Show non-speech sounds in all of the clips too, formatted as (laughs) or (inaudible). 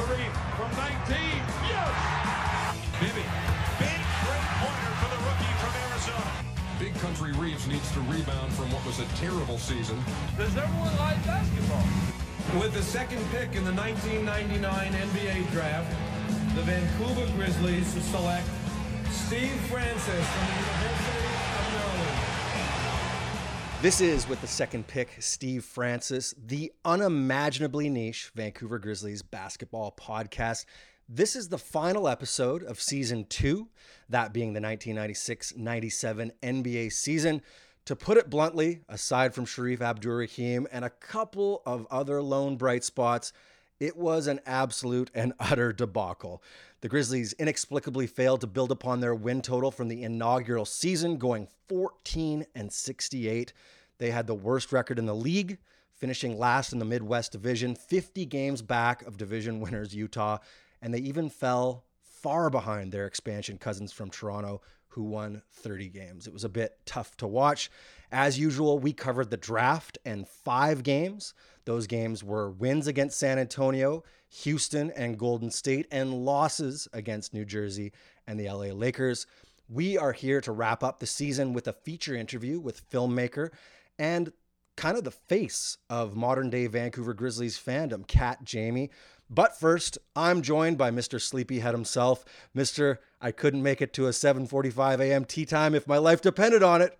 Shareef from 19. Yes! Bibby. Big three-pointer for the rookie from Arizona. Big Country Reeves needs to rebound from what was a terrible season. Does everyone like basketball? With the second pick in the 1999 NBA draft, the Vancouver Grizzlies select Steve Francis from the University of Maryland. This is with the second pick, Steve Francis, the unimaginably niche Vancouver Grizzlies basketball podcast. This is the final episode of season two, that being the 1996 97 NBA season. To put it bluntly, aside from Shareef Abdur-Rahim and a couple of other lone bright spots, it was an absolute and (laughs) utter debacle. The Grizzlies inexplicably failed to build upon their win total from the inaugural season, going 14 and 68. They had the worst record in the league, finishing last in the Midwest Division, 50 games back of division winners Utah, and they even fell far behind their expansion cousins from Toronto, who won 30 games. It was a bit tough to watch. As usual, we covered the draft and five games. Those games were wins against San Antonio, Houston, and Golden State, and losses against New Jersey and the LA Lakers. We are here to wrap up the season with a feature interview with filmmaker and kind of the face of modern day Vancouver Grizzlies fandom, Kat Jayme. But first, I'm joined by Mr. Sleepyhead himself, Mr. I couldn't make it to a 7:45 a.m. tee time if my life depended on it.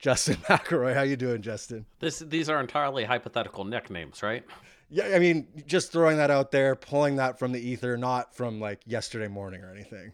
Justin (laughs) McElroy, how you doing, Justin? This these are entirely hypothetical nicknames, right? Yeah, I mean, just throwing that out there, pulling that from the ether, not from like yesterday morning or anything.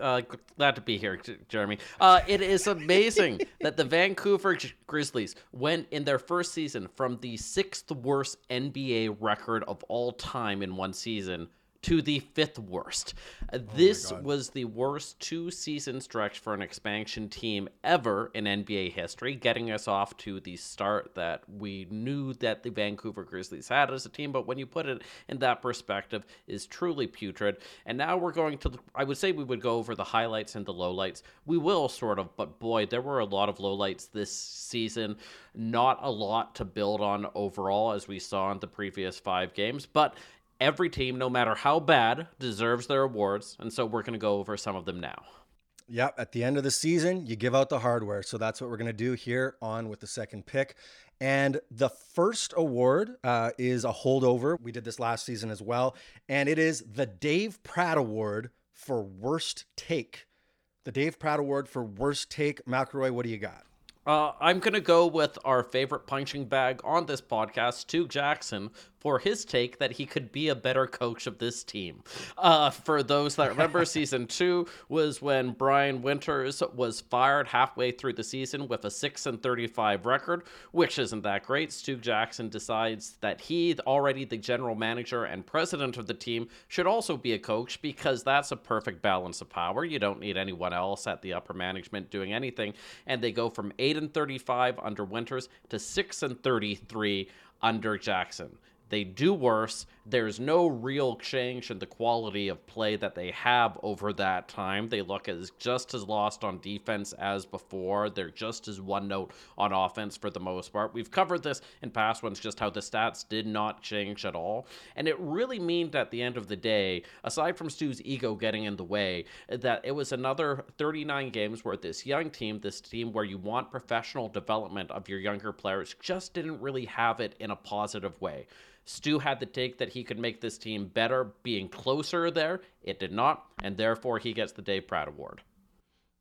Uh, glad to be here, Jeremy. Uh, it is amazing (laughs) that the Vancouver Grizzlies went in their first season from the sixth worst NBA record of all time in one season to the fifth worst. Uh, this was the worst two season stretch for an expansion team ever in NBA history, getting us off to the start that we knew that the Vancouver Grizzlies had as a team, but when you put it in that perspective is truly putrid. And now we're going to I would say we would go over the highlights and the lowlights. We will sort of, but boy, there were a lot of lowlights this season. Not a lot to build on overall as we saw in the previous 5 games, but every team, no matter how bad, deserves their awards, and so we're going to go over some of them now. Yep, at the end of the season, you give out the hardware. So that's what we're going to do here on with the second pick. And the first award uh, is a holdover. We did this last season as well. And it is the Dave Pratt Award for Worst Take. The Dave Pratt Award for Worst Take. McElroy, what do you got? Uh, I'm going to go with our favorite punching bag on this podcast, Stu Jackson, for his take that he could be a better coach of this team. Uh, for those that remember, (laughs) season two was when Brian Winters was fired halfway through the season with a 6 and 35 record, which isn't that great. Stu Jackson decides that he, already the general manager and president of the team, should also be a coach because that's a perfect balance of power. You don't need anyone else at the upper management doing anything. And they go from 8 and 35 under Winters to 6 and 33 under Jackson. They do worse. There's no real change in the quality of play that they have over that time. They look as just as lost on defense as before. They're just as one note on offense for the most part. We've covered this in past ones, just how the stats did not change at all. And it really meant at the end of the day, aside from Stu's ego getting in the way, that it was another 39 games where this young team, this team where you want professional development of your younger players, just didn't really have it in a positive way. Stu had the take that he could make this team better being closer there. It did not, and therefore he gets the Dave Pratt Award.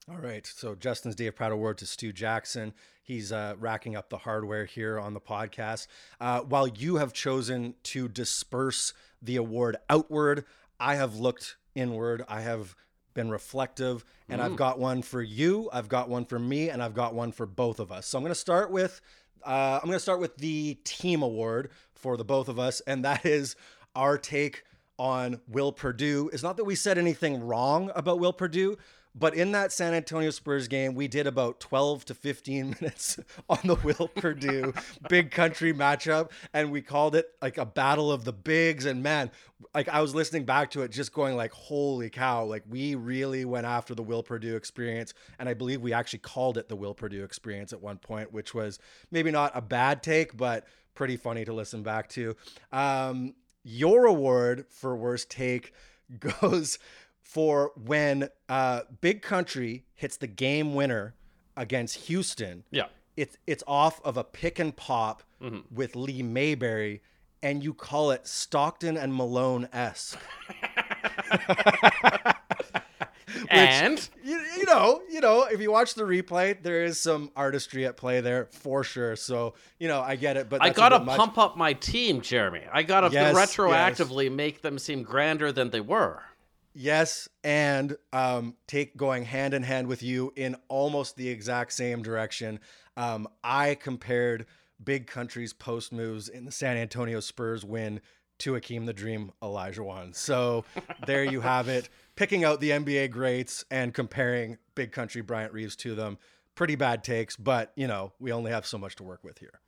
All right. So Justin's Dave Pratt Award to Stu Jackson. He's uh, racking up the hardware here on the podcast. Uh, while you have chosen to disperse the award outward, I have looked inward. I have been reflective, and I've got one for you. I've got one for me, and I've got one for both of us. So I'm going to start with uh, I'm going to start with the team award for the both of us, and that is our take on Will Perdue. It's not that we said anything wrong about Will Perdue, but in that San Antonio Spurs game, we did about 12 to 15 (laughs) minutes on the Will Perdue (laughs) big country matchup, and we called it like a battle of the bigs. And man, like I was listening back to it, just going like, "Holy cow!" Like we really went after the Will Perdue experience, and I believe we actually called it the Will Perdue experience at one point, which was maybe not a bad take, but pretty funny to listen back to. Um, Your award for worst take (laughs) goes for when uh, Big Country hits the game winner against Houston. Yeah. It's it's off of a pick and pop with Lee Mayberry, and you call it Stockton and Malone esque. (laughs) (laughs) and know, you know, if you watch the replay, there is some artistry at play there for sure. So you know, I get it, but I gotta pump up my team, Jeremy. I gotta Yes, retroactively make them seem grander than they were. Yes, and um, take going hand in hand with you in almost the exact same direction. Um, I compared Big countries post moves in the San Antonio Spurs win to Akeem the Dream Olajuwon. So there you have it. (laughs) Picking out the NBA greats and comparing Big Country Bryant Reeves to them. Pretty bad takes, but you know, we only have so much to work with here.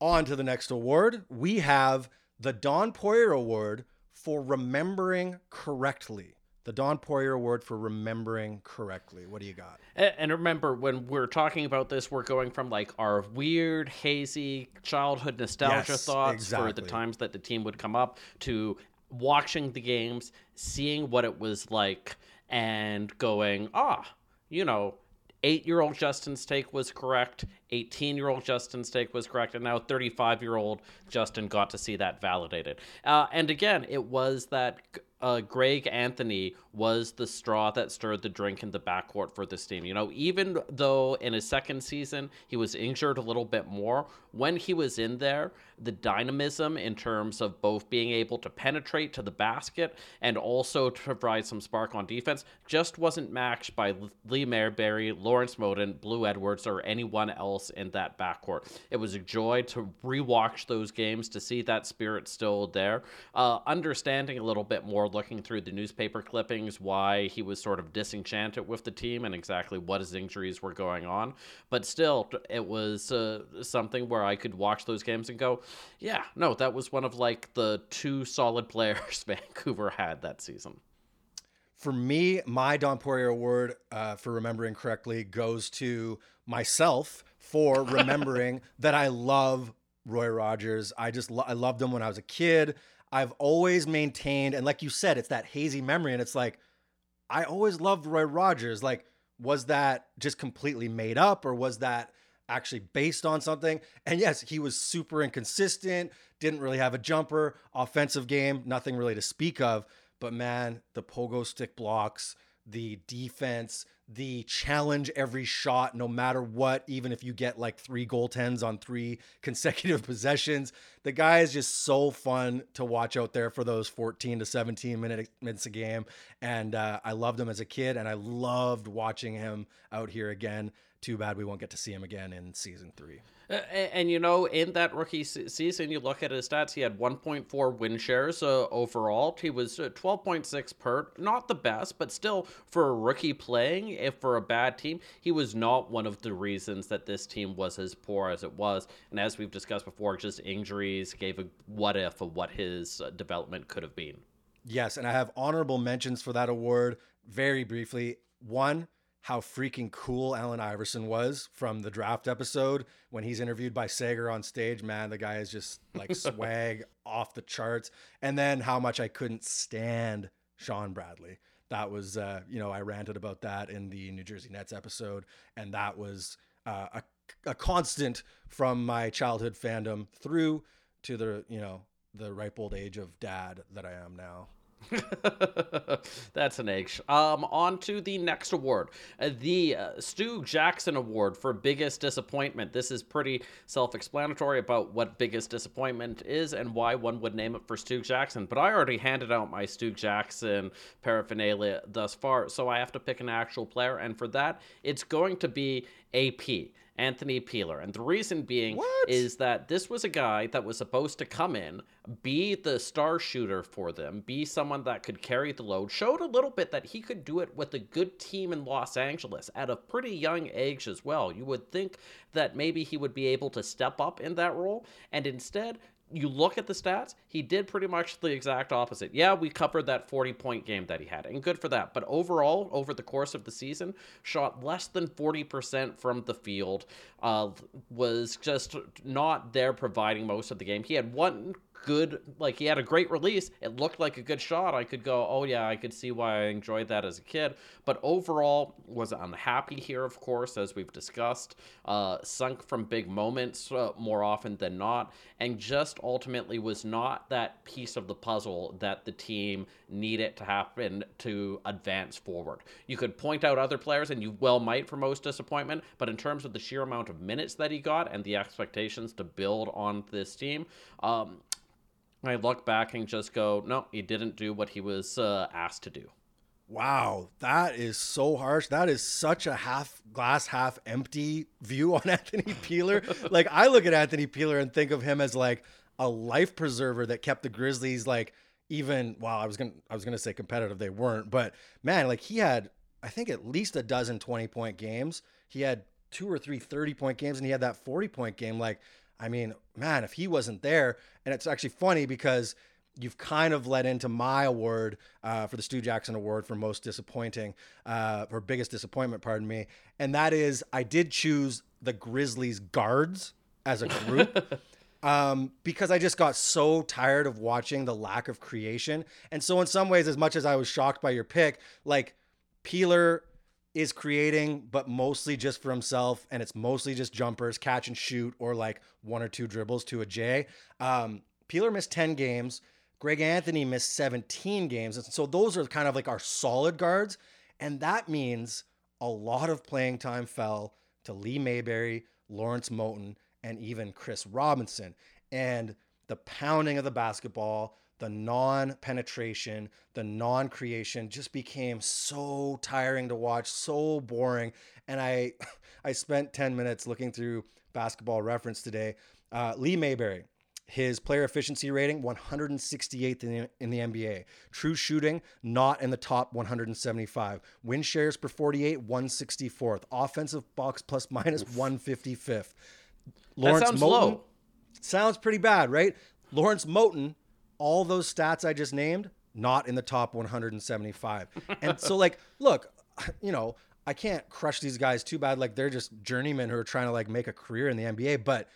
On to the next award. We have the Don Poirier Award for remembering correctly. The Don Poirier Award for remembering correctly. What do you got? And remember, when we're talking about this, we're going from like our weird, hazy childhood nostalgia Yes, thoughts for the times that the team would come up to watching the games, seeing what it was like, and going, ah, you know, eight year old Justin's take was correct, 18 year old Justin's take was correct, and now 35 year old Justin got to see that validated. Uh, and again, it was that uh, Greg Anthony was the straw that stirred the drink in the backcourt for this team. You know, even though in his second season he was injured a little bit more, when he was in there, the dynamism in terms of both being able to penetrate to the basket and also to provide some spark on defense just wasn't matched by Lee Mayberry, Lawrence Moten, Blue Edwards, or anyone else in that backcourt. It was a joy to rewatch those games to see that spirit still there. Uh, understanding a little bit more, looking through the newspaper clippings, why he was sort of disenchanted with the team and exactly what his injuries were going on. But still, it was uh, something where I could watch those games and go, yeah, no, that was one of like the two solid (laughs) players Vancouver had that season. For me, my Don Poirier Award uh, for remembering correctly goes to myself for remembering (laughs) that I love Roy Rogers. I just lo- I loved him when I was a kid. I've always maintained, and like you said, it's that hazy memory, and it's like I always loved Roy Rogers. Like, was that just completely made up, or was that actually based on something? And yes, he was super inconsistent. Didn't really have a jumper, offensive game, nothing really to speak of. But man, the pogo stick blocks, the defense, the challenge every shot, no matter what, even if you get like three goaltends on three (laughs) consecutive possessions. The guy is just so fun to watch out there for those 14 to 17 minute, minutes a game. And uh, I loved him as a kid, and I loved watching him out here again. Too bad we won't get to see him again in season three. Uh, a- And, you know, in that rookie se- season, you look at his stats, he had 1.4 win shares uh, overall. He was uh, 12.6 per. Not the best, but still, for a rookie playing, if for a bad team, he was not one of the reasons that this team was as poor as it was. And as we've discussed before, just injuries gave a what if of what his uh, development could have been. Yes, and I have honorable mentions for that award very briefly. One, how freaking cool Allen Iverson was from the draft episode when he's interviewed by Sager on stage. Man, the guy is just like (laughs) swag off the charts. And then how much I couldn't stand Shawn Bradley. That was, uh, you know, I ranted about that in the New Jersey Nets episode, and that was uh, a, a constant from my childhood fandom through to the, you know, the ripe old age of dad that I am now. (laughs) That's an egg. Um, on to the next award, uh, the uh, Stu Jackson Award for biggest disappointment. This is pretty self-explanatory about what biggest disappointment is and why one would name it for Stu Jackson. But I already handed out my Stu Jackson paraphernalia thus far, so I have to pick an actual player, and for that, it's going to be AP. Anthony Peeler. And the reason being What? is that this was a guy that was supposed to come in, be the star shooter for them, be someone that could carry the load, showed a little bit that he could do it with a good team in Los Angeles at a pretty young age as well. You would think that maybe he would be able to step up in that role, and instead, you look at the stats, he did pretty much the exact opposite. Yeah, we covered that 40 point game that he had, and good for that. But overall, over the course of the season, shot less than 40% from the field, uh, was just not there providing most of the game. He had one good like he had a great release. It looked like a good shot. I could go oh yeah i could see why i enjoyed that as a kid. But overall was unhappy here of course as we've discussed. Uh, sunk from big moments uh, more often than not and just ultimately was not that piece of the puzzle that the team needed to happen to advance forward. You could point out other players and you well might for most disappointment but in terms of the sheer amount of minutes that he got and the expectations to build on this team um, I look back and just go, no, he didn't do what he was uh, asked to do. Wow, that is so harsh. That is such a half glass, half empty view on (laughs) Anthony Peeler. like I look at Anthony Peeler and think of him as like a life preserver that kept the Grizzlies like even well, I was gonna I was gonna say competitive. They weren't, but man, like he had I think at least a dozen 20 point games. He had two or three 30 point games and he had that 40 point game. Like I mean, man, if he wasn't there, and it's actually funny because you've kind of led into my award uh, for the Stu Jackson Award for most disappointing, uh, or biggest disappointment, pardon me. And that is, I did choose the Grizzlies guards as a group. (laughs) um, because I just got so tired of watching the lack of creation. And so, in some ways, as much as I was shocked by your pick, like Peeler is creating, but mostly just for himself, and it's mostly just jumpers, catch and shoot, or like one or two dribbles to a J. Um, Peeler missed 10 games. Greg Anthony missed 17 games. And so those are kind of like our solid guards. And that means a lot of playing time fell to Lee Mayberry, Lawrence Moten, and even Chris Robinson. And the pounding of the basketball, the non penetration, the non creation just became so tiring to watch, so boring. And I, (laughs) I spent 10 minutes looking through basketball reference today. Uh, Lee Mayberry, his player efficiency rating 168th in the, in the NBA. True shooting not in the top 175. Win shares per 48 164th. Offensive box plus minus 155th. Lawrence that sounds Moten, low. Sounds pretty bad, right? Lawrence Moten all those stats I just named, not in the top 175. and so, like, look, you know, I can't crush these guys too bad. Like, they're just journeymen who are trying to like make a career in the NBA. But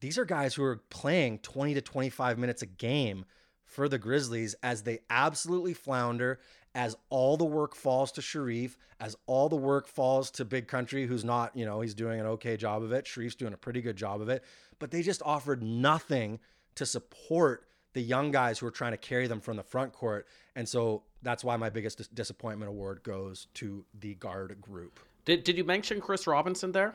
these are guys who are playing 20 to 25 minutes a game for the Grizzlies as they absolutely flounder, as all the work falls to Shareef, as all the work falls to Big Country, who's not, you know, he's doing an okay job of it. Shareef's doing a pretty good job of it. But they just offered nothing to support the young guys who are trying to carry them from the front court. And so that's why my biggest dis- disappointment award goes to the guard group. Did, did you mention Chris Robinson there?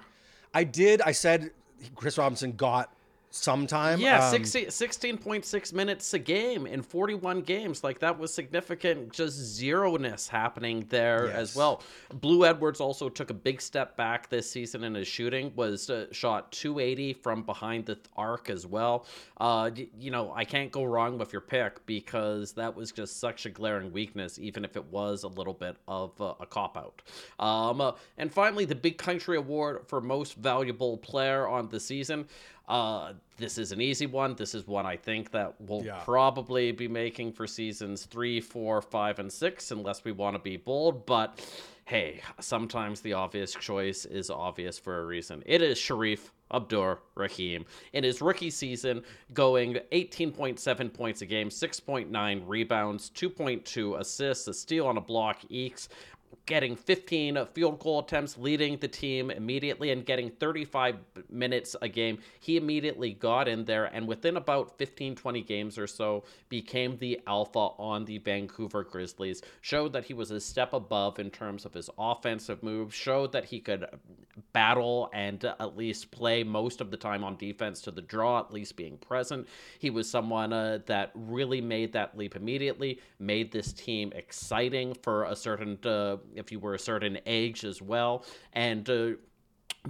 I did. I said Chris Robinson got sometime. Yeah, um, 16.6 minutes a game in 41 games. Like that was significant, just zero-ness happening there yes. as well. Blue Edwards also took a big step back this season in his shooting, was uh, shot 280 from behind the arc as well. Uh, you know, I can't go wrong with your pick because that was just such a glaring weakness, even if it was a little bit of uh, a cop out. Um, uh, and finally, the Big Country Award for most valuable player on the season. Uh, this is an easy one. This is one I think that we'll yeah. probably be making for seasons three, four, five, and six, unless we want to be bold. But hey, sometimes the obvious choice is obvious for a reason. It is Shareef Abdur Rahim in his rookie season, going 18.7 points a game, 6.9 rebounds, 2.2 assists, a steal on a block eeks getting 15 field goal attempts, leading the team immediately, and getting 35 minutes a game. He immediately got in there and within about 15, 20 games or so became the alpha on the Vancouver Grizzlies. Showed that he was a step above in terms of his offensive moves, showed that he could battle and at least play most of the time on defense to the draw, at least being present. He was someone uh, that really made that leap immediately, made this team exciting for a certain. Uh, if you were a certain age as well. And uh,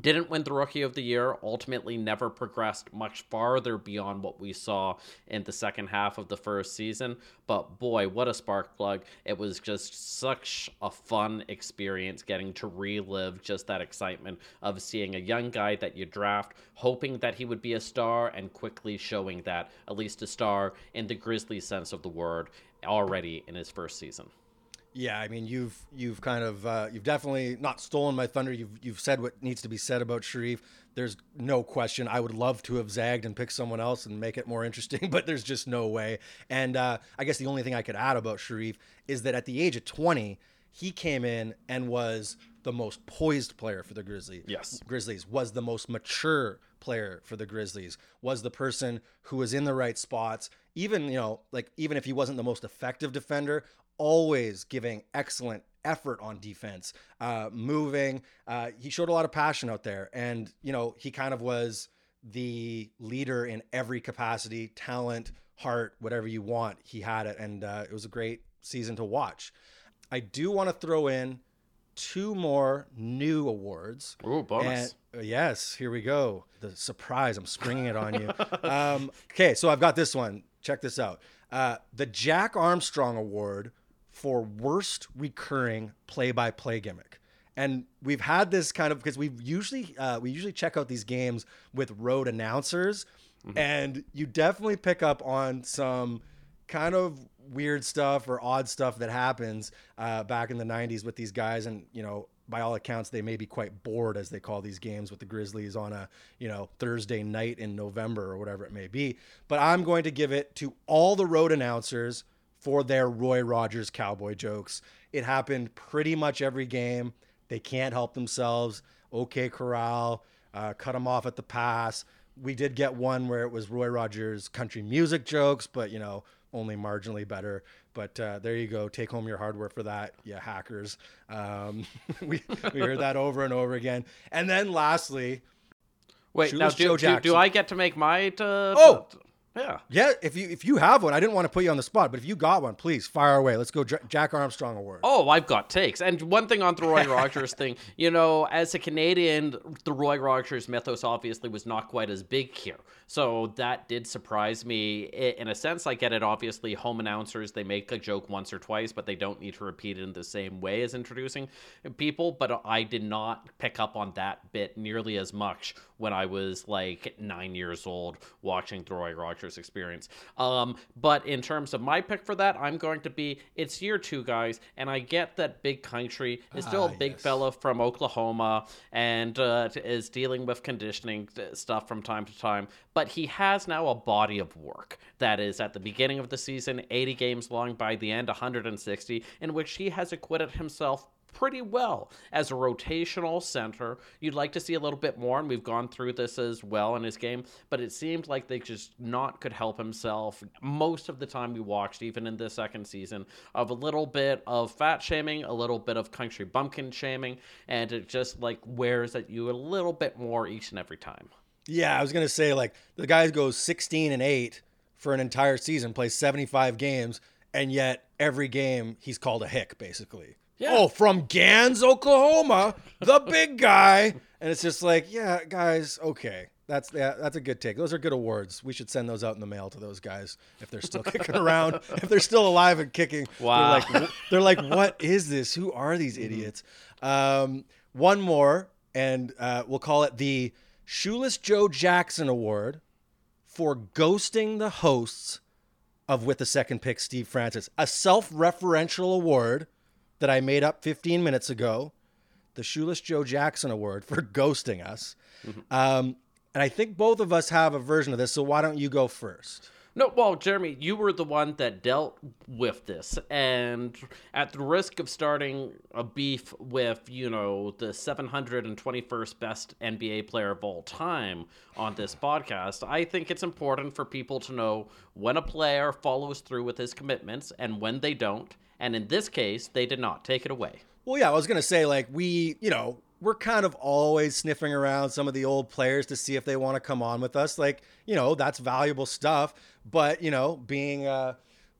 didn't win the rookie of the year ultimately never progressed much farther beyond what we saw in the second half of the first season. But boy what a spark plug. It was just such a fun experience getting to relive just that excitement of seeing a young guy that you draft hoping that he would be a star and quickly showing that at least a star in the grizzly sense of the word already in his first season Yeah, I mean you've you've kind of uh, you've definitely not stolen my thunder. You've you've said what needs to be said about Shareef. There's no question. I would love to have zagged and picked someone else and make it more interesting, (laughs) but there's just no way. And uh, I guess the only thing I could add about Shareef is that at the age of 20, he came in and was the most poised player for the Grizzlies. Yes. Grizzlies was the most mature player for the Grizzlies. Was the person who was in the right spots. Even you know, like even if he wasn't the most effective defender, always giving excellent effort on defense, uh, moving. Uh, he showed a lot of passion out there, and you know he kind of was the leader in every capacity, talent, heart, whatever you want. He had it, and uh, it was a great season to watch. I do want to throw in two more new awards. Ooh, bonus. And, uh, yes, here we go. The surprise. I'm springing it on you. (laughs) um, okay, so I've got this one. Check this out. Uh, the Jack Armstrong Award for worst recurring play-by-play gimmick. And we've had this kind of because we usually uh, we usually check out these games with road announcers, and you definitely pick up on some kind of weird stuff or odd stuff that happens uh, back in the 90s with these guys. And you know by all accounts they may be quite bored as they call these games with the grizzlies on a you know thursday night in november or whatever it may be. But i'm going to give it to all the road announcers for their roy rogers cowboy jokes it happened pretty much every game they can't help themselves okay corral uh, cut them off at the pass we did get one where it was roy rogers country music jokes but you know only marginally better. But uh, there you go. Take home your hardware for that, yeah, hackers. Um, (laughs) we we heard that over and over again. And then lastly, Wait, now do, Joe do, do I get to make my? Uh, Oh! Yeah. yeah, if you if you have one, I didn't want to put you on the spot, but if you got one, please fire away. Let's go, J- Jack Armstrong Award. Oh, I've got takes. And one thing on the Roy (laughs) Rogers thing, you know, as a Canadian, the Roy Rogers mythos obviously was not quite as big here. So that did surprise me. In a sense, I get it. Obviously, home announcers, they make a joke once or twice, but they don't need to repeat it in the same way as introducing people. But I did not pick up on that bit nearly as much when I was like nine years old watching the Roy Rogers experience. Um, but in terms of my pick for that, I'm going to be it's year two, guys, and I get that Big Country is still a Ah, big yes. fella from Oklahoma and uh, is dealing with conditioning uh, stuff from time to time. But he has now a body of work that is at the beginning of the season, 80 games long, by the end, 160, in which he has acquitted himself pretty well as a rotational center. You'd like to see a little bit more, and we've gone through this as well in his game, but it seemed like they just not could help himself most of the time we watched, even in the second season, of a little bit of fat shaming, a little bit of country bumpkin shaming, and it just like wears at you a little bit more each and every time. Yeah, I was gonna say like the guy goes 16 and eight for an entire season, plays 75 games, and yet every game he's called a hick, basically. Yeah. Oh, from Gans, Oklahoma, the big guy, and it's just like, yeah, guys, okay, that's yeah, that's a good take. Those are good awards. We should send those out in the mail to those guys if they're still (laughs) kicking around, if they're still alive and kicking. Wow. They're like, they're like, what is this? Who are these idiots? Um, one more, and uh, we'll call it the Shoeless Joe Jackson Award for ghosting the hosts of With the Second Pick, Steve Francis. A self referential award that I made up 15 minutes ago. The Shoeless Joe Jackson Award for (laughs) ghosting us. Um, and I think both of us have a version of this, so why don't you go first? No, well, Jeremy, you were the one that dealt with this, and at the risk of starting a beef with, you know, the 721st best NBA player of all time on this podcast, I think it's important for people to know when a player follows through with his commitments and when they don't. And in this case, they did not. Take it away. Well, yeah, I was going to say, like, we, you know, we're kind of always sniffing around some of the old players to see if they want to come on with us. Like, you know, that's valuable stuff. But, you know, being, uh,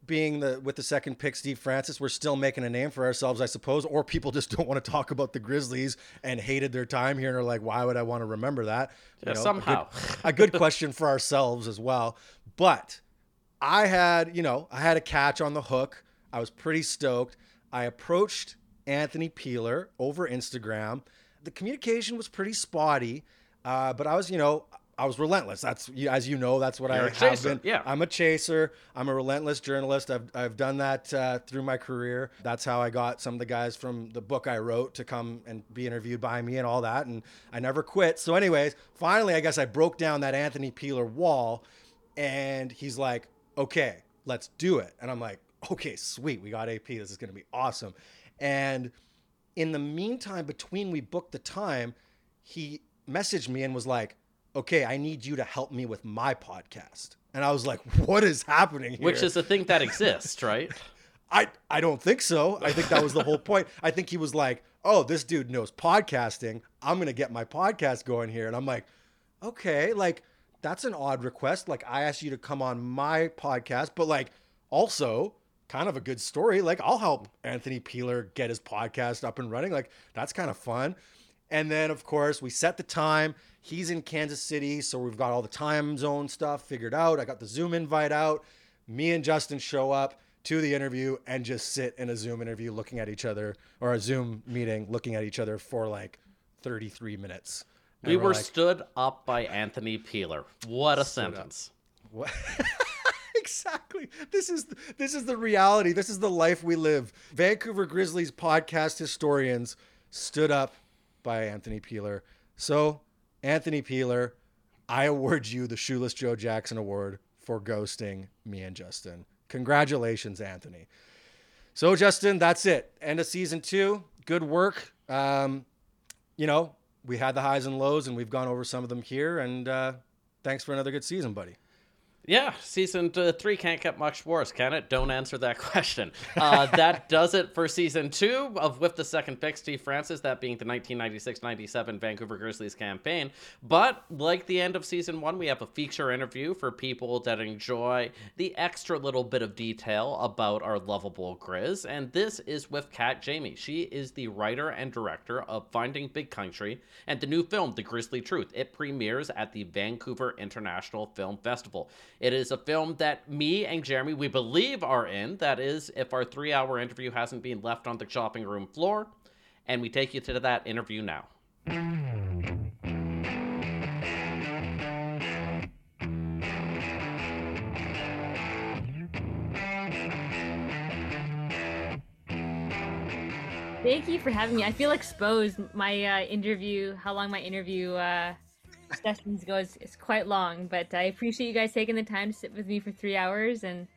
being the with the second pick, Steve Francis, we're still making a name for ourselves, I suppose. Or people (laughs) just don't want to talk about the Grizzlies and hated their time here and are like, why would I want to remember that? You Yeah, know, a good- somehow. (laughs) a good (laughs) question for ourselves as well. But I had, you know, I had a catch on the hook. I was pretty stoked. I approached Anthony Peeler over Instagram. The communication was pretty spotty, uh, but I was, you know, I was relentless. That's as you know, that's what You're I have been. yeah. I'm a chaser. I'm a relentless journalist. I've I've done that uh, through my career. That's how I got some of the guys from the book I wrote to come and be interviewed by me and all that. And I never quit. So, anyways, finally, I guess I broke down that Anthony Peeler wall, and he's like, "Okay, let's do it." And I'm like, "Okay, sweet. We got AP. This is gonna be awesome." And in the meantime, between we booked the time, he messaged me and was like, okay, I need you to help me with my podcast. And I was like, what is happening here? Which is a thing that exists, right? (laughs) I, I don't think so. I think that was the whole point. I think he was like, oh, this dude knows podcasting. I'm going to get my podcast going here. And I'm like, okay, like that's an odd request. Like I asked you to come on my podcast, but like also kind of a good story. Like I'll help Anthony Peeler get his podcast up and running. Like that's kind of fun. And then of course we set the time. He's in Kansas City, so we've got all the time zone stuff figured out. I got the Zoom invite out. Me and Justin show up to the interview and just sit in a Zoom interview looking at each other or a Zoom meeting looking at each other for like 33 minutes. And We we're were like, stood up by Anthony Peeler. What a sentence. What? (laughs) exactly. This is this is the reality. This is the life we live. Vancouver Grizzlies podcast historians stood up by Anthony Peeler. So, Anthony Peeler, I award you the Shoeless Joe Jackson Award for ghosting me and Justin. Congratulations, Anthony. So, Justin, that's it. End of season two. Good work. Um, you know, we had the highs and lows, and we've gone over some of them here. And uh, thanks for another good season, buddy. Yeah, season three can't get much worse, can it? Don't answer that (laughs) question. Uh, that does it for season two of With the Second Pick, Steve Francis, that being the 1996 97 Vancouver Grizzlies campaign. But like the end of season one, we have a feature interview for people that enjoy the extra little bit of detail about our lovable Grizz. And this is with Kat Jayme. She is the writer and director of Finding Big Country and the new film, The Grizzly Truth. It premieres at the Vancouver International Film Festival. It is a film that me and Jeremy, we believe, are in. That is, if our three hour interview hasn't been left on the chopping room floor. And we take you to that interview now. Thank you for having me. I feel exposed. My uh, interview, how long my interview uh, sessions go is, is quite long, but I appreciate you guys taking the time to sit with me for three hours and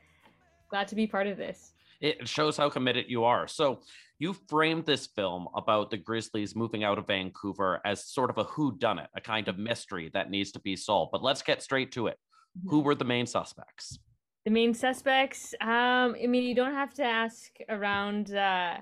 glad to be part of this. It shows how committed you are. So, you framed this film about the Grizzlies moving out of Vancouver as sort of a who done it, a kind of mystery that needs to be solved. But let's get straight to it. Who were the main suspects? The main suspects, um, I mean, you don't have to ask around uh,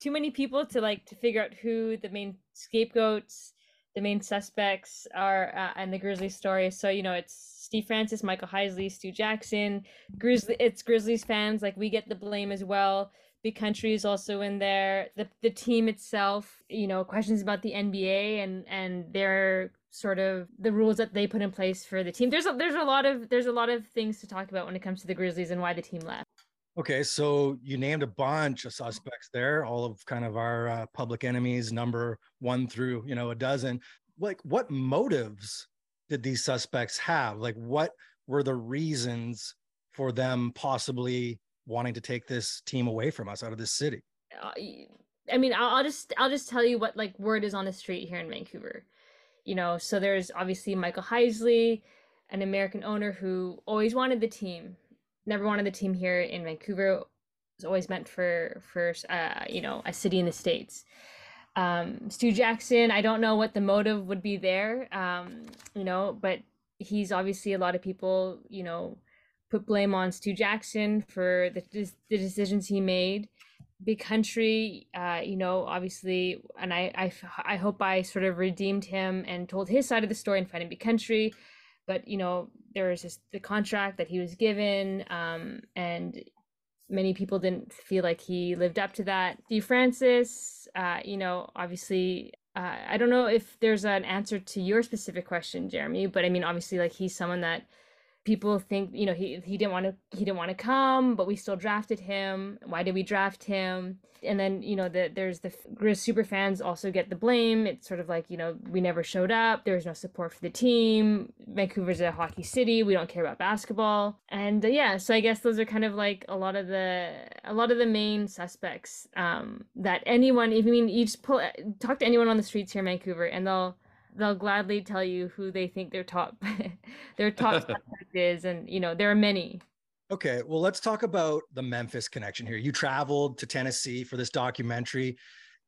too many people to like to figure out who the main scapegoats, the main suspects are, uh, and the Grizzlies story. So you know, it's Steve Francis, Michael Heisley, Stu Jackson, Grizzly. It's Grizzlies fans. Like we get the blame as well. The Country is also in there. The the team itself, you know, questions about the NBA and and their sort of the rules that they put in place for the team. There's a, there's a lot of there's a lot of things to talk about when it comes to the Grizzlies and why the team left. Okay, so you named a bunch of suspects there, all of kind of our uh, public enemies, number one through you know a dozen. Like, what motives did these suspects have? Like, what were the reasons for them possibly wanting to take this team away from us out of this city? I mean, I'll, I'll just I'll just tell you what like word is on the street here in Vancouver. You know, so there's obviously Michael Heisley, an American owner who always wanted the team, never wanted the team here in Vancouver. It was always meant for for uh, you know a city in the states. Um, Stu Jackson, I don't know what the motive would be there, um, you know, but he's obviously a lot of people, you know, put blame on Stu Jackson for the the decisions he made. Big country, uh, you know, obviously, and I I hope I sort of redeemed him and told his side of the story in finding big country, but you know, there was just the contract that he was given, um, and many people didn't feel like he lived up to that. Steve Francis, uh, you know, obviously, uh, I don't know if there's an answer to your specific question, Jeremy, but I mean, obviously, like he's someone that people think you know he he didn't want to he didn't want to come but we still drafted him. Why did we draft him? And then you know the, there's the grizz super fans also get the blame. It's sort of like you know we never showed up. There was no support for the team. Vancouver's a hockey city. We don't care about basketball. And uh, yeah so i guess those are kind of like a lot of the a lot of the main suspects um that anyone if you mean you just pull talk to anyone on the streets here in vancouver and they'll they'll gladly tell you who they think their top (laughs) their top (laughs) is and you know there are many. Okay well let's talk about the memphis connection here. You traveled to tennessee for this documentary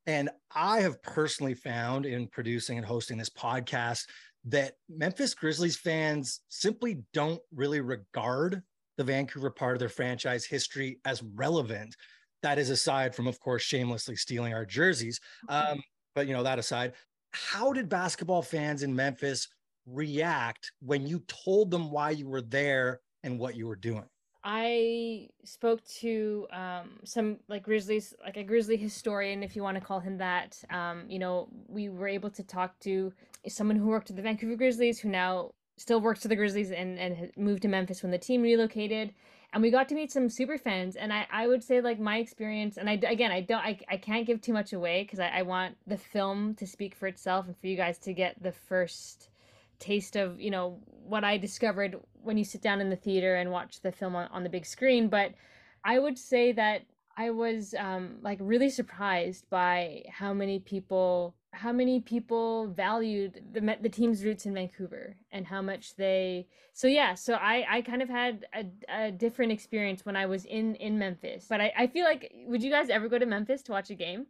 and i have personally found in producing and hosting this podcast that memphis grizzlies fans simply don't really regard the vancouver part of their franchise history as relevant. That is aside from of course shamelessly stealing our jerseys. Um, but you know that aside how did basketball fans in Memphis react when you told them why you were there and what you were doing? I spoke to um, some like Grizzlies, like a Grizzly historian, if you want to call him that. Um, you know, we were able to talk to someone who worked at the Vancouver Grizzlies, who now still works for the Grizzlies and, and moved to Memphis when the team relocated and we got to meet some super fans and i, I would say like my experience and i again i don't i, I can't give too much away because I, I want the film to speak for itself and for you guys to get the first taste of you know what i discovered when you sit down in the theater and watch the film on, on the big screen. But i would say that i was um, like really surprised by how many people how many people valued the the team's roots in Vancouver and how much they so yeah so I I kind of had a, a different experience when I was in in Memphis but I, I feel like would you guys ever go to Memphis to watch a game?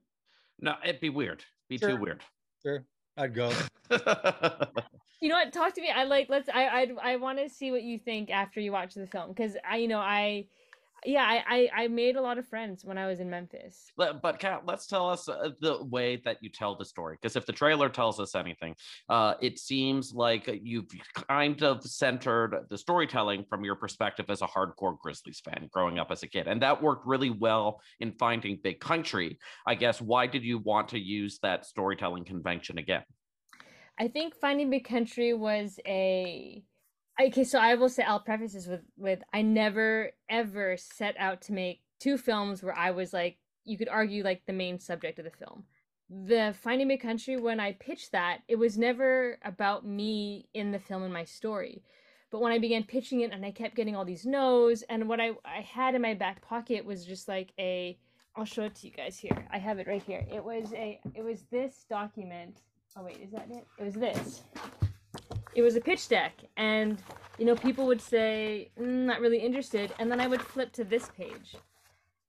No it'd be weird. It'd be sure. too weird. Sure. I'd go. (laughs) You know what? Talk to me. I like let's I I I want to see what you think after you watch the film because I you know I yeah, I, I, I made a lot of friends when I was in Memphis. But, but Kat, let's tell us uh, the way that you tell the story. Because if the trailer tells us anything, uh, it seems like you've kind of centered the storytelling from your perspective as a hardcore Grizzlies fan growing up as a kid. And that worked really well in finding Big Country. I guess, why did you want to use that storytelling convention again? I think Finding Big Country was a okay so i will say i'll preface this with with i never ever set out to make two films where i was like you could argue like the main subject of the film. The finding big country when i pitched that it was never about me in the film and my story. But when i began pitching it and i kept getting all these no's and what i i had in my back pocket was just like a i'll show it to you guys here. I have it right here. It was a it was this document. Oh wait is that it? It was this it was a pitch deck and you know people would say mm, not really interested and then i would flip to this page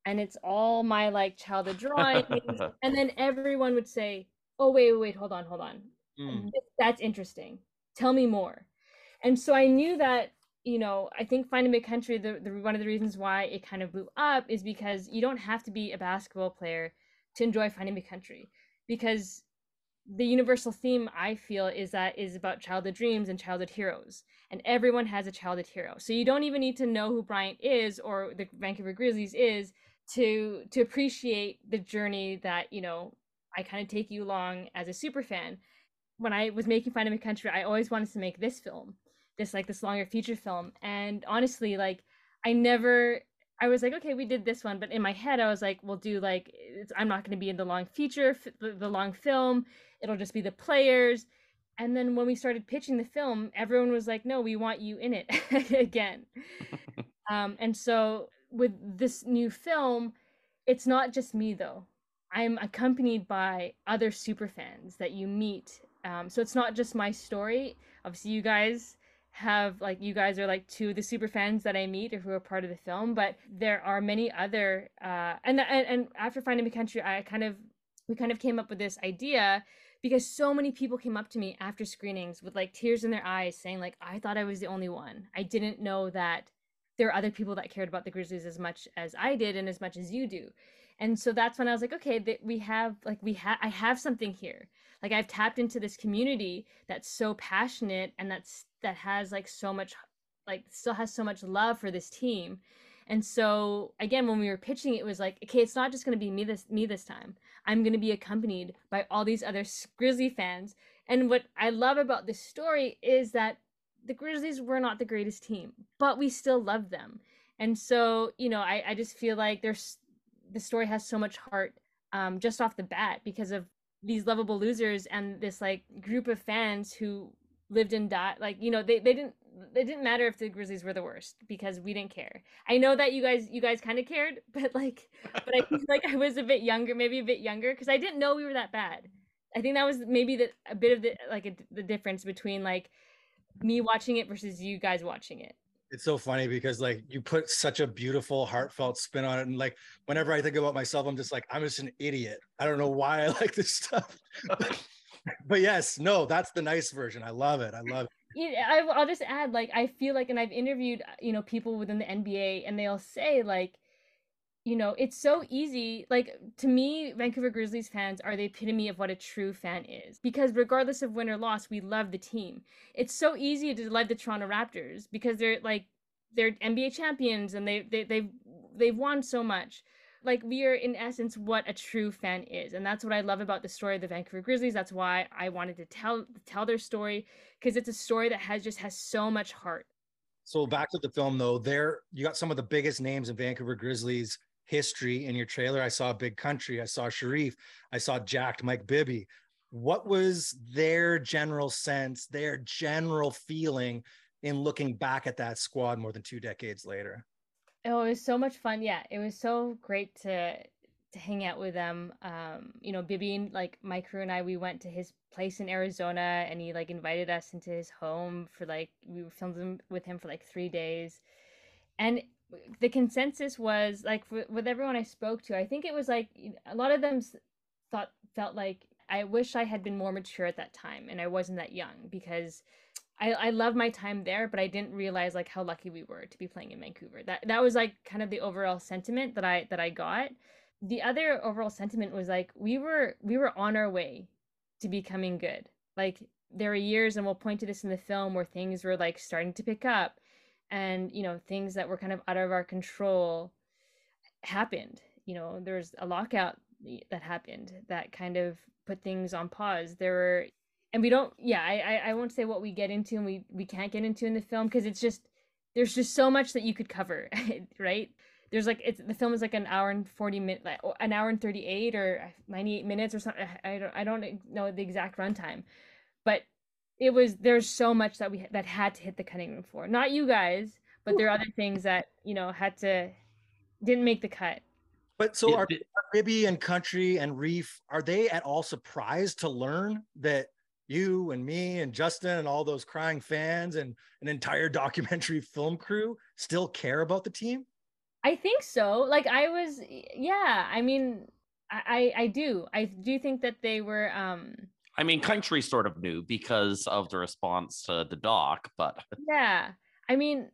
and it's all my like childhood drawings (laughs) and then everyone would say oh wait wait, wait hold on hold on. Mm. that's interesting. Tell me more. And so i knew that you know i think finding big country the, the one of the reasons why it kind of blew up is because you don't have to be a basketball player to enjoy finding big country because the universal theme I feel is that is about childhood dreams and childhood heroes. And everyone has a childhood hero. So you don't even need to know who Bryant is or the Vancouver Grizzlies is to to appreciate the journey that, you know, I kind of take you along as a super fan. When I was making Finding a Country, I always wanted to make this film, this like this longer feature film. And honestly, like I never I was like, okay, we did this one, but in my head, I was like, we'll do like, I'm not going to be in the long feature, the, the long film. It'll just be the players. And then when we started pitching the film, everyone was like, no, we want you in it (laughs) again. (laughs) um, and so with this new film, it's not just me though. I'm accompanied by other super fans that you meet. Um, so it's not just my story. Obviously, you guys have like you guys are like two of the super fans that I meet or who are part of the film, but there are many other uh and and, and after finding a country, I kind of we kind of came up with this idea because so many people came up to me after screenings with like tears in their eyes saying like I thought I was the only one. I didn't know that there are other people that cared about the Grizzlies as much as I did and as much as you do. And so that's when I was like, okay, we have like we have I have something here. Like I've tapped into this community that's so passionate and that's that has like so much like still has so much love for this team. And so again when we were pitching it was like okay it's not just going to be me this me this time. I'm going to be accompanied by all these other grizzly fans. And what i love about this story is that the Grizzlies were not the greatest team, but we still love them. And so, you know, I, I just feel like there's the story has so much heart um, just off the bat because of these lovable losers and this like group of fans who lived and died. Like, you know, they, they didn't it didn't matter if the Grizzlies were the worst because we didn't care. I know that you guys you guys kind of cared, (laughs) but like but I feel like I was a bit younger, maybe a bit younger because I didn't know we were that bad. I think that was maybe the a bit of the like a, the difference between like me watching it versus you guys watching it. It's so funny because like you put such a beautiful, heartfelt spin on it, and like whenever I think about myself, I'm just like I'm just an idiot. I don't know why I (laughs) like this stuff. (laughs) (laughs) but, yes, no, that's the nice version. I love it. I love it. Yeah, I'll just add like I feel like, and I've interviewed you know people within the NBA, and they'll say like you know, it's so easy. Like to me, Vancouver Grizzlies fans are the epitome of what a true fan is. Because regardless of win or loss, we love the team. It's so easy to love the Toronto Raptors because they're like they're NBA champions and they they they've they've won so much. Like we are in essence what a true fan is, and that's what I love about the story of the Vancouver Grizzlies. That's why I wanted to tell tell their story because it's a story that has just has so much heart. So back to the film though, there you got some of the biggest names in Vancouver Grizzlies history in your trailer. I saw Big Country, I saw Shareef, I saw Jacked Mike Bibby. What was their general sense, their general feeling in looking back at that squad more than two decades later? Oh, it was so much fun. Yeah, it was so great to to hang out with them. Um, you know, Bibby, and like my crew and I, we went to his place in Arizona, and he like invited us into his home for like we filmed with him for like three days, and the consensus was like with everyone I spoke to, I think it was like a lot of them thought felt like I wish I had been more mature at that time and I wasn't that young because I I love my time there, but I didn't realize like how lucky we were to be playing in Vancouver. That that was like kind of the overall sentiment that I that I got. The other overall sentiment was like we were we were on our way to becoming good. Like there were years and we'll point to this in the film where things were like starting to pick up and you know things that were kind of out of our control happened. You know there's a lockout that happened that kind of put things on pause. There were and we don't yeah i i, won't say what we get into and we we can't get into in the film because it's just there's just so much that you could cover (laughs) right? There's like it's the film is like an hour and 40 minutes like oh, an hour and 38 or 98 minutes or something. I don't i don't know the exact runtime but it was there's so much that we that had to hit the cutting room floor. Not you guys, but there are other things that you know had to didn't make the cut. But so are, are Bibby and Country and Reef are they at all surprised to learn that you and me and Justin and all those crying fans and an entire (laughs) documentary film crew still care about the team? I think so. Like I was, yeah. I mean, I I do. I do think that they were. um I mean, country sort of knew because of the response to the doc, but (laughs) yeah, I mean,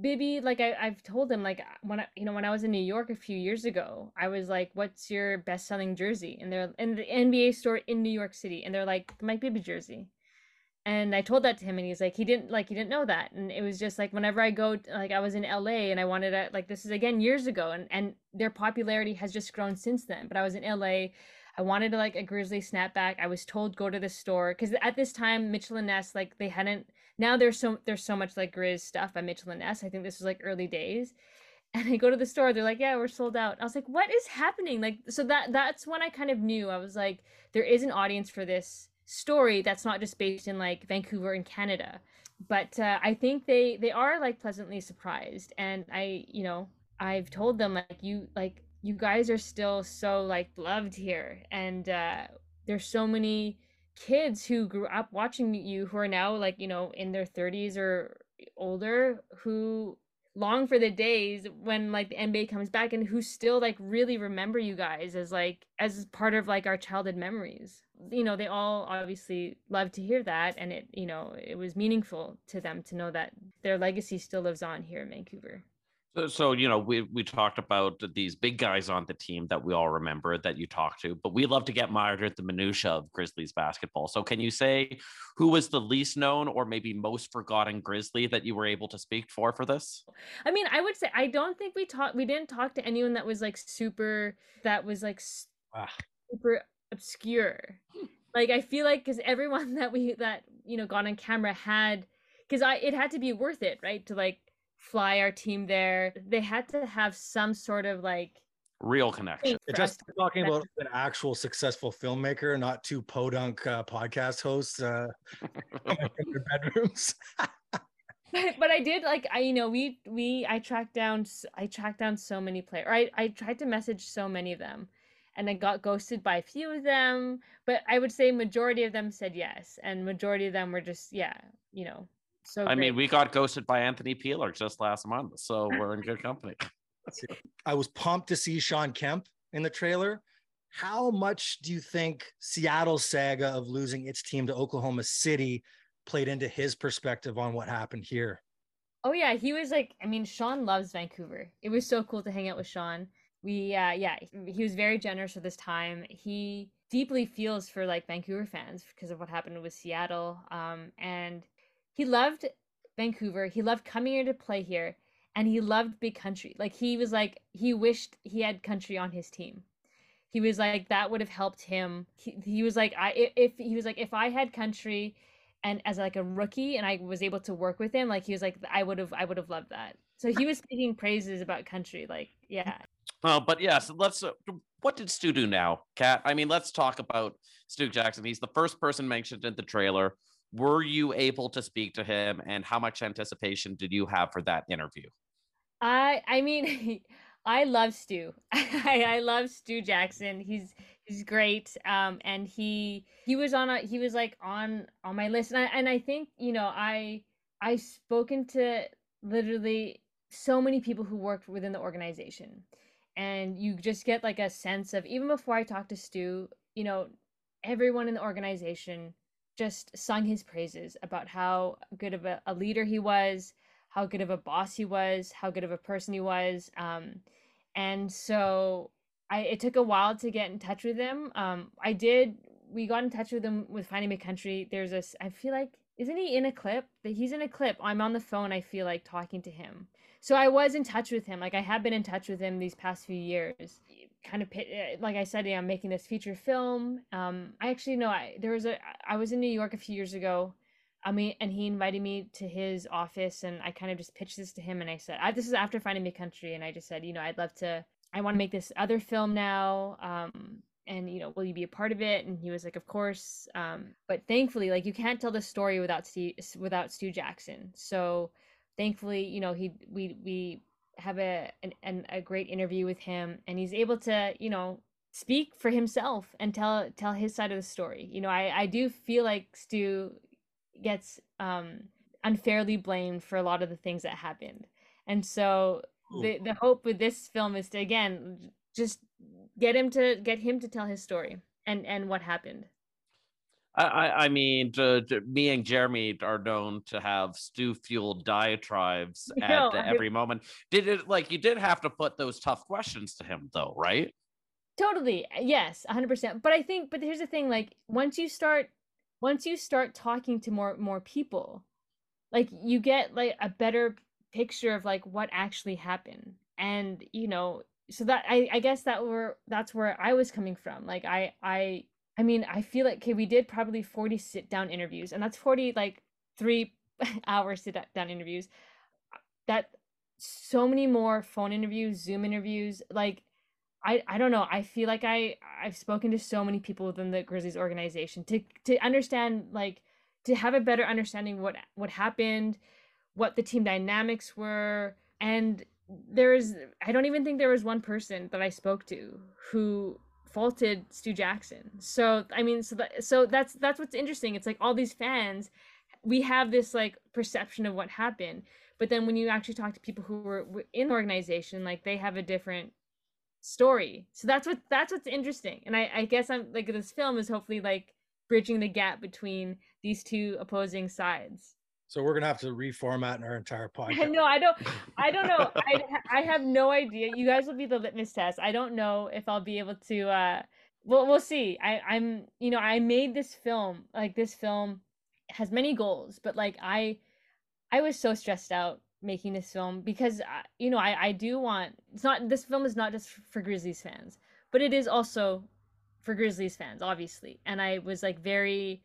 Bibby, like I, I've told him, like when I, you know, when I was in New York a few years ago, I was like, "What's your best-selling jersey?" And they're in the NBA store in New York City, and they're like, "The Mike Bibby jersey." And I told that to him, and he's like, he didn't like, he didn't know that, and it was just like whenever I go, like I was in LA, and I wanted to, like this is again years ago, and and their popularity has just grown since then. But I was in LA I wanted to like a grizzly snapback. I was told go to the store because at this time Mitchell & Ness like they hadn't. Now there's so there's so much like Grizz stuff by Mitchell & Ness. I think this was like early days, and I go to the store. They're like, yeah, we're sold out. I was like, what is happening? Like so that that's when I kind of knew. I was like, there is an audience for this story that's not just based in like Vancouver and Canada. But uh, I think they they are like pleasantly surprised, and I you know I've told them like you like you guys are still so like loved here and uh there's so many kids who grew up watching you who are now like you know in their 30s or older who long for the days when like the NBA comes back and who still like really remember you guys as like as part of like our childhood memories. You know, they all obviously love to hear that and it, you know, it was meaningful to them to know that their legacy still lives on here in Vancouver. So, so, you know, we we talked about these big guys on the team that we all remember that you talked to, but we love to get mired at the minutia of Grizzlies basketball. So, can you say who was the least known or maybe most forgotten Grizzly that you were able to speak for for this? I mean, I would say I don't think we talked. We didn't talk to anyone that was like super. That was like ah. super obscure. Like I feel like because everyone (laughs) that we that you know got on camera had because I it had to be worth it, right? To like fly our team there. They had to have some sort of like Real connection. It just talking about an actual successful filmmaker, not two podunk uh, podcast hosts uh, (laughs) in their bedrooms. but, (laughs) but I did like I you know we we I tracked down I tracked down so many players. I I tried to message so many of them, and I got ghosted by a few of them. But I would say majority of them said yes, and majority of them were just yeah you know so. I mean, we got ghosted by Anthony Peeler just last month, so (laughs) we're in good company. I was pumped to see Shawn Kemp in the trailer. How much do you think Seattle's saga of losing its team to Oklahoma City played into his perspective on what happened here? Oh yeah, he was like I mean Shawn loves Vancouver. It was so cool to hang out with Shawn. We uh yeah, he was very generous with his time. He deeply feels for like Vancouver fans because of what happened with Seattle. Um and he loved Vancouver. He loved coming here to play here and he loved big country. Like he was like he wished he had country on his team. He was like that would have helped him. He, he was like I if he was like if I had country and as like a rookie and I was able to work with him, like he was like I would have I would have loved that. So he was speaking praises about country, like yeah. Oh, but yeah, so let's. Uh, what did Stu do now, Kat? I mean, let's talk about Stu Jackson. He's the first person mentioned in the trailer. Were you able to speak to him, and how much anticipation did you have for that interview? I I mean (laughs) I love Stu. (laughs) I, I love Stu Jackson. He's he's great. Um and he he was on a he was like on on my list and I and I think, you know, I I spoken to literally so many people who worked within the organization. And you just get like a sense of even before I talked to Stu, you know, everyone in the organization just sung his praises about how good of a, a leader he was, how good of a boss he was, how good of a person he was. Um, and so I it took a while to get in touch with him. Um, I did. We got in touch with him with Finding My Country. There's a. s- I feel like isn't he in a clip? That he's in a clip. I'm on the phone. I feel like talking to him. So I was in touch with him. Like I have been in touch with him these past few years. Kind of eh, like I said, yeah, I'm making this feature film. Um, I actually know I there was a. I was in New York a few years ago. I mean, and he invited me to his office, and I kind of just pitched this to him, and I said, I, "This is after finding my country," and I just said, you know, I'd love to. I want to make this other film now. Um, and you know, will you be a part of it? And he was like, of course. Um, but thankfully, like you can't tell the story without Stu, without Stu Jackson. So thankfully, you know, he we we have a an, an a great interview with him, and he's able to, you know, speak for himself and tell tell his side of the story. You know, I I do feel like Stu gets um unfairly blamed for a lot of the things that happened. And so the the hope with this film is to again just get him to get him to tell his story and and what happened. I, I, mean, to, to- me and Jeremy are known to have stew-fueled diatribes (laughs) at No, I- every moment. Did it like you did have to put those tough questions to him, though, right? Totally. uh, Yes, 100%. But I think but here's the thing like once you start once you start talking to more more people, like you get like a better picture of like what actually happened. And you know, so that I I guess that were that's where I was coming from. Like I I I mean, I feel like okay, we did probably 40 sit down interviews and that's 40 like 3 (laughs) hour sit down interviews. That so many more phone interviews, Zoom interviews, like I I don't know. I feel like I I've spoken to so many people within the Grizzlies organization to to understand like to have a better understanding what what happened, what the team dynamics were, and there is I don't even think there was one person that I spoke to who faulted Stu Jackson. So I mean, so that so that's that's what's interesting. It's like all these fans, we have this like perception of what happened, but then when you actually talk to people who were in the organization, like they have a different story. So that's what that's what's interesting. And I I guess I'm like this film is hopefully like bridging the gap between these two opposing sides. So we're gonna have to reformat our entire (laughs) podcast. no, I don't. I don't know. (laughs) I I have no idea. You guys will be the litmus test. I don't know if I'll be able to. uh Well, we'll see. I I'm you know I made this film like this film has many goals, but like I I was so stressed out making this film because uh, you know I I do want it's not this film is not just for Grizzlies fans, but it is also for Grizzlies fans obviously. And I was like very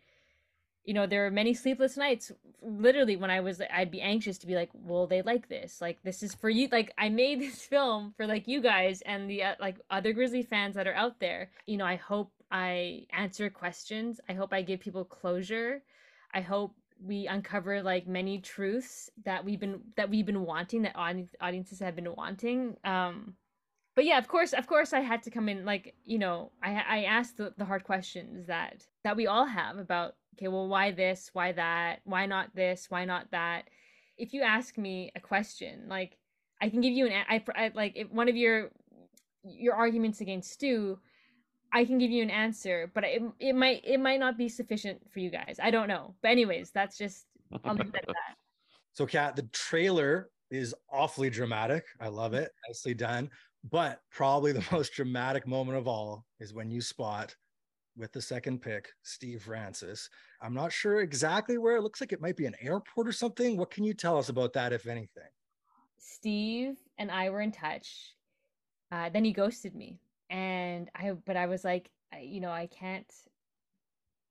you know, there were many sleepless nights literally when I was I'd be anxious to be like, "Will they like this? Like this is for you." Like I made (laughs) this film for like you guys and the uh, like other Grizzly fans that are out there. You know, I hope I answer questions. I hope I give people closure. I hope we uncover like many truths that we've been that we've been wanting that audiences have been wanting um but yeah of course of course i had to come in like you know i i asked the, the hard questions that that we all have about okay well why this why that why not this why not that? If you ask me a question like i can give you an i, I like if one of your your arguments against stu i can give you an answer but it, it might it might not be sufficient for you guys. I don't know. But anyways that's just i'll leave it at that. (laughs) So kat the trailer is awfully dramatic. I love it. Nicely done. But probably the (laughs) most dramatic moment of all is when you spot with the second pick, Steve Francis. I'm not sure exactly where it looks like it might be an airport or something. What can you tell us about that, if anything? Steve and I were in touch. Uh, then he ghosted me, and I. But I was like, I, you know, I can't.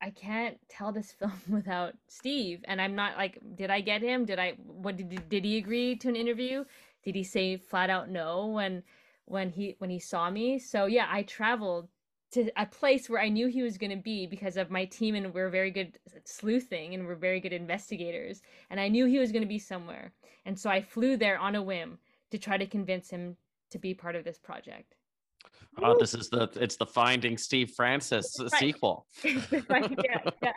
I can't tell this (laughs) film without Steve, and I'm not like, did I get him? Did I? What did did he agree to an interview? Did he say flat out no when when he when he saw me? So yeah, I traveled to a place where I knew he was going to be because of my team and we're very good at sleuthing and we're very good investigators and I knew he was going to be somewhere. And so I flew there on a whim to try to convince him to be part of this project. Oh, this is the it's the Finding Steve Francis right. sequel. (laughs) yeah, yeah,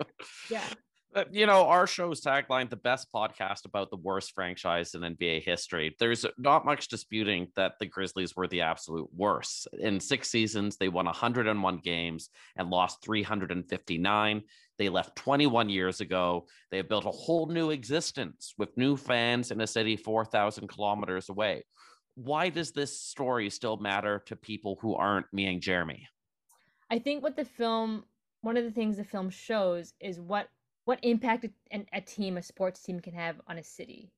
yeah. (laughs) Uh, you know, our show's tagline, the best podcast about the worst franchise in NBA history. There's not much disputing that the Grizzlies were the absolute worst. In six seasons, they won 101 games and lost 359. They left 21 years ago. They have built a whole new existence with new fans in a city 4,000 kilometers away. Why does this story still matter to people who aren't me and Jeremy? I think what the film, one of the things the film shows is what what impact a, a team, a sports team, can have on a city,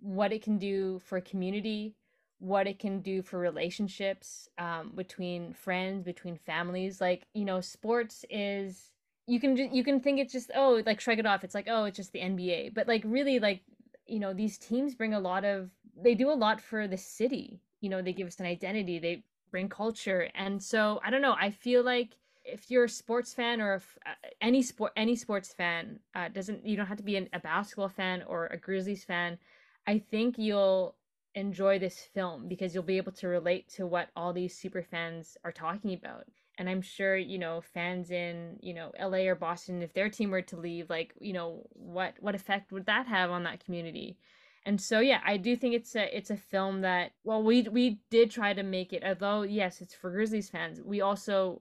what it can do for a community, what it can do for relationships um, between friends, between families. Like you know, sports is you can you can think it's just oh like shrug it off. It's like oh it's just the NBA, but like really like you know these teams bring a lot of they do a lot for the city. You know, they give us an identity. They bring culture, and so I don't know. I feel like if you're a sports fan or if, uh, any sport any sports fan uh, doesn't you don't have to be an, a basketball fan or a Grizzlies fan. I think you'll enjoy this film because you'll be able to relate to what all these super fans are talking about. And I'm sure, you know, fans in, you know, LA or Boston, if their team were to leave, like, you know, what what effect would that have on that community? And so yeah, I do think it's a it's a film that well we we did try to make it although yes, it's for Grizzlies fans. We also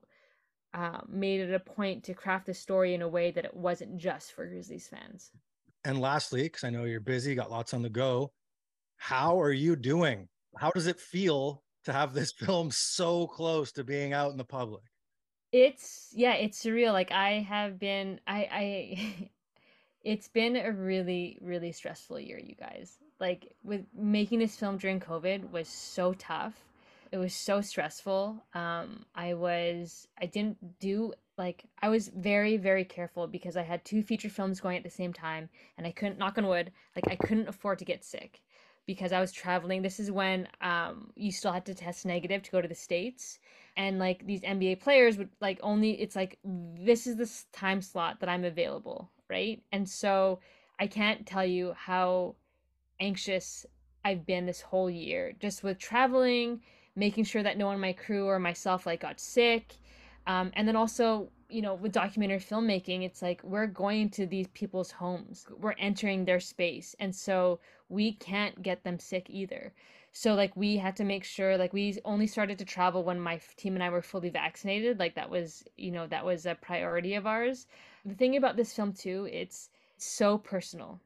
uh, made it a point to craft the story in a way that it wasn't just for Grizzlies fans. And lastly, because I know you're busy, got lots on the go, how are you doing? How does it feel to have this (laughs) film so close to being out in the public? It's yeah, it's surreal. Like I have been, I, I, (laughs) it's been a really, really stressful year, you guys. Like with making this film during COVID was so tough it was so stressful. Um i was i didn't do like i was very very careful because i had two feature films going at the same time and i couldn't knock on wood like i couldn't afford to get sick because i was traveling. This is when um you still had to test negative to go to the states and like these nba players would like only it's like this is the time slot that i'm available right? And so i can't tell you how anxious i've been this whole year just with traveling making sure that no one in my crew or myself like got sick. Um, and then also you know with documentary filmmaking it's like we're going to these people's homes. We're entering their space. And so we can't get them sick either. So like we had to make sure like we only started to travel when my team and i were fully vaccinated. Like that was you know that was a priority of ours. The thing about this film too it's so personal.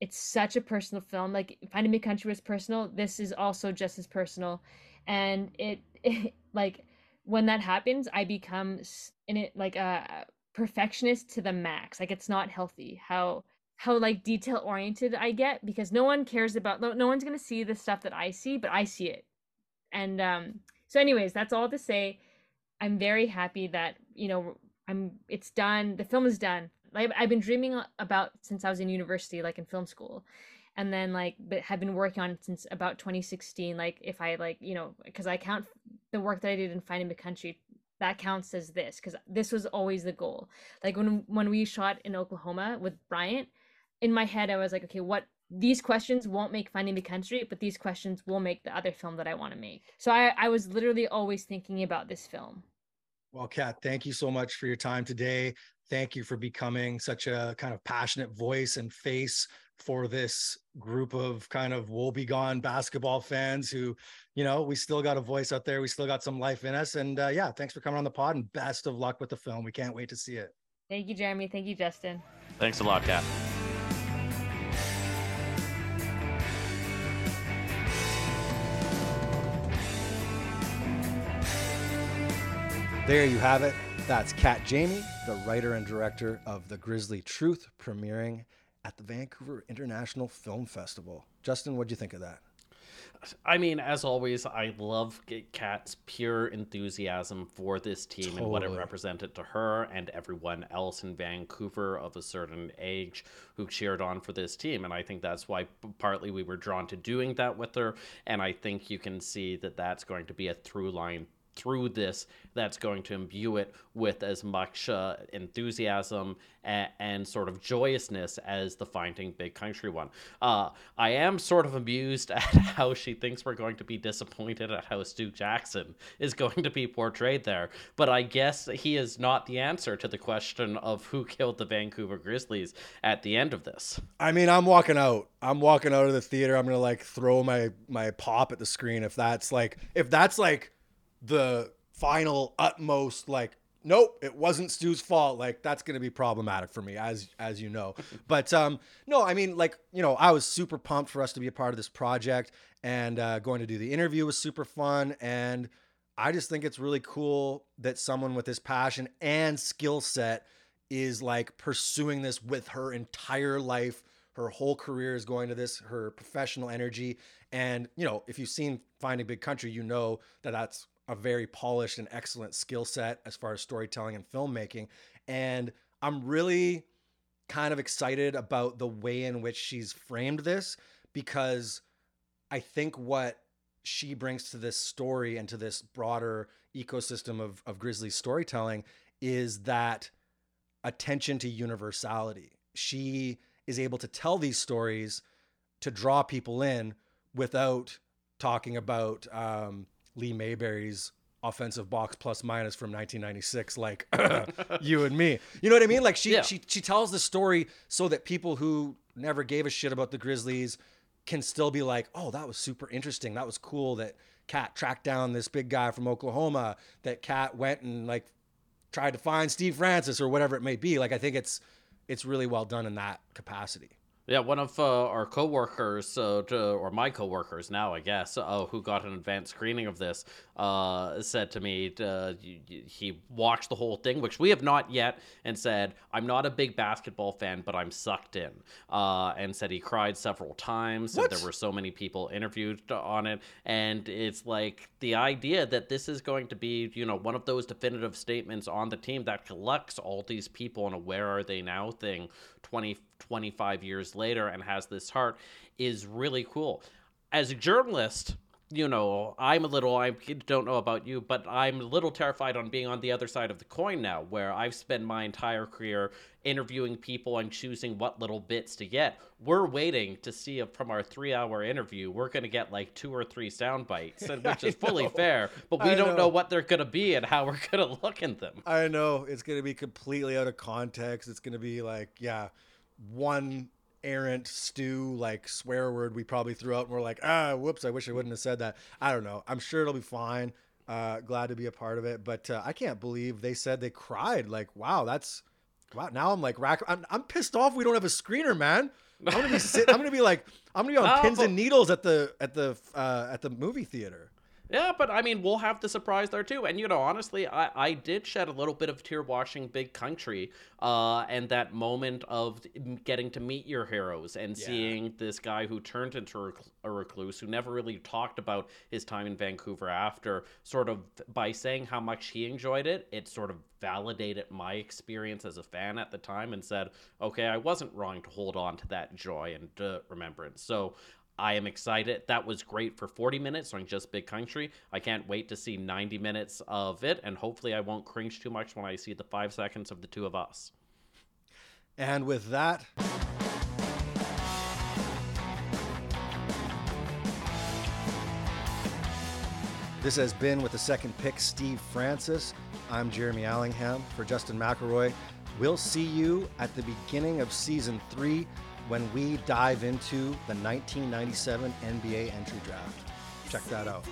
It's such a personal film. Like finding me country was personal. This is also just as personal and it, (laughs) it like when that happens i become in it like a perfectionist to the max. Like it's not healthy how how like detail oriented i get because no one cares about no, no one's gonna see the stuff that i see but i see it. And um so anyways that's all to say i'm very happy that you know i'm it's done the film is done. Like I've been dreaming about since I was in university, like in film school, and then like but have been working on it since about 2016. Like if I like you know because I count the work that I did in Finding the Country that counts as this because this was always the goal. Like when when we shot in Oklahoma with Bryant, in my head I was like, okay, what these questions won't make Finding the Country, but these questions will make the other film that I want to make. So I, I was literally always thinking about this film. Well, Kat, thank you so much for your time today. Thank you for becoming such a kind of passionate voice and face for this group of kind of woebegone basketball fans who, you know, we still got a voice out there. We still got some life in us. And uh, yeah, thanks for coming on the pod and best of luck with the film. We can't wait to see it. Thank you, Jeremy. Thank you, Justin. Thanks a lot, Kat. There you have it. That's Kat Jayme, the writer and director of The Grizzly Truth, premiering at the Vancouver International Film Festival. Justin, what'd you think of that? I mean, as always, I love Kat's pure enthusiasm for this team totally. and what it represented to her and everyone else in Vancouver of a certain age who cheered on for this team. And I think that's why partly we were drawn to doing that with her. And I think you can see that that's going to be a through line through this that's going to imbue it with as much uh, enthusiasm and, and, sort of joyousness as the Finding Big Country one. Uh, I am sort of amused (laughs) at how she thinks we're going to be disappointed at how Stu Jackson is going to be portrayed there, but I guess he is not the answer to the question of who killed the Vancouver Grizzlies at the end of this. I mean, I'm walking out. I'm walking out of the theater. I'm gonna like throw my my pop at the screen if that's like if that's like the final utmost like nope it wasn't stu's fault. Like that's going to be problematic for me as as you know. (laughs) But um no i mean like you know i was super pumped for us to be a part of this project and uh, going to do the interview was super fun and i just think it's really cool that someone with this passion and skill set is like pursuing this with her entire life. Her whole career is going to this her professional energy. And you know if you've seen finding big country you know that that's a very polished and excellent skill set as far as storytelling and filmmaking. And I'm really kind of excited about the way in which she's framed this because I think what she brings to this story and to this broader ecosystem of, of Grizzly storytelling is that attention to universality. She is able to tell these stories to draw people in without talking about um, Lee Mayberry's offensive box plus minus from 1996 like (laughs) you and me. You know what i mean? Like she yeah. she she tells the story so that people who never gave a shit about the grizzlies can still be like oh that was super interesting. That was cool that kat tracked down this big guy from oklahoma that kat went and like tried to find steve francis or whatever it may be. Like i think it's it's really well done in that capacity yeah, one of uh, our coworkers, uh, or my coworkers now, I guess, uh, who got an advanced screening of this, uh, said to me uh, he watched the whole thing, which we have not yet, and said, "I'm not a big basketball fan, but I'm sucked in," uh, and said he cried several times. What? And there were so many people interviewed on it, and it's like the idea that this is going to be, you know, one of those definitive statements on the team that collects all these people in a "Where are they now?" thing 20, 25 years later and has this heart is really cool. As a journalist, you know, I'm a little, I don't know about you, but I'm a little terrified on being on the other side of the coin now, where I've spent my entire career interviewing people and choosing what little bits to get. We're waiting to see if from our three hour interview, we're going to get like two or three sound bites, (laughs) which is fully fair, but we I don't know. know what they're going to be and how we're going (laughs) to look in them. I know. It's going to be completely out of context. It's going to be like, yeah, one errant stew like swear word we probably threw out and we're like, ah, whoops, I wish I wouldn't have said that. I don't know. I'm sure it'll be fine. Uh, glad to be a part of it, but uh, I can't believe they said they cried. Like, wow, that's wow. Now I'm like rack. I'm, I'm pissed off. We don't have a screener, man. I'm gonna be sit, I'm gonna be like I'm gonna be on (laughs) pins and needles at the at the uh, at the movie theater. Yeah, but I mean, we'll have the surprise there too. And you know, honestly, I, I did shed a little bit of tear watching Big Country, uh, and that moment of getting to meet your heroes and Yeah. seeing this guy who turned into a recluse, who never really talked about his time in Vancouver after, sort of by saying how much he enjoyed it, it sort of validated my experience as a fan at the time and said, okay, I wasn't wrong to hold on to that joy and uh, remembrance. So. I am excited. That was great for 40 minutes on Just Big Country. I can't wait to see 90 minutes of it, and hopefully, I won't cringe too much when I see the five seconds of the two of us. And with that, this has been with the second pick, Steve Francis. I'm Jeremy Allingham for Justin McElroy. We'll see you at the beginning of season three when we dive into the 1997 NBA entry draft. Check that out.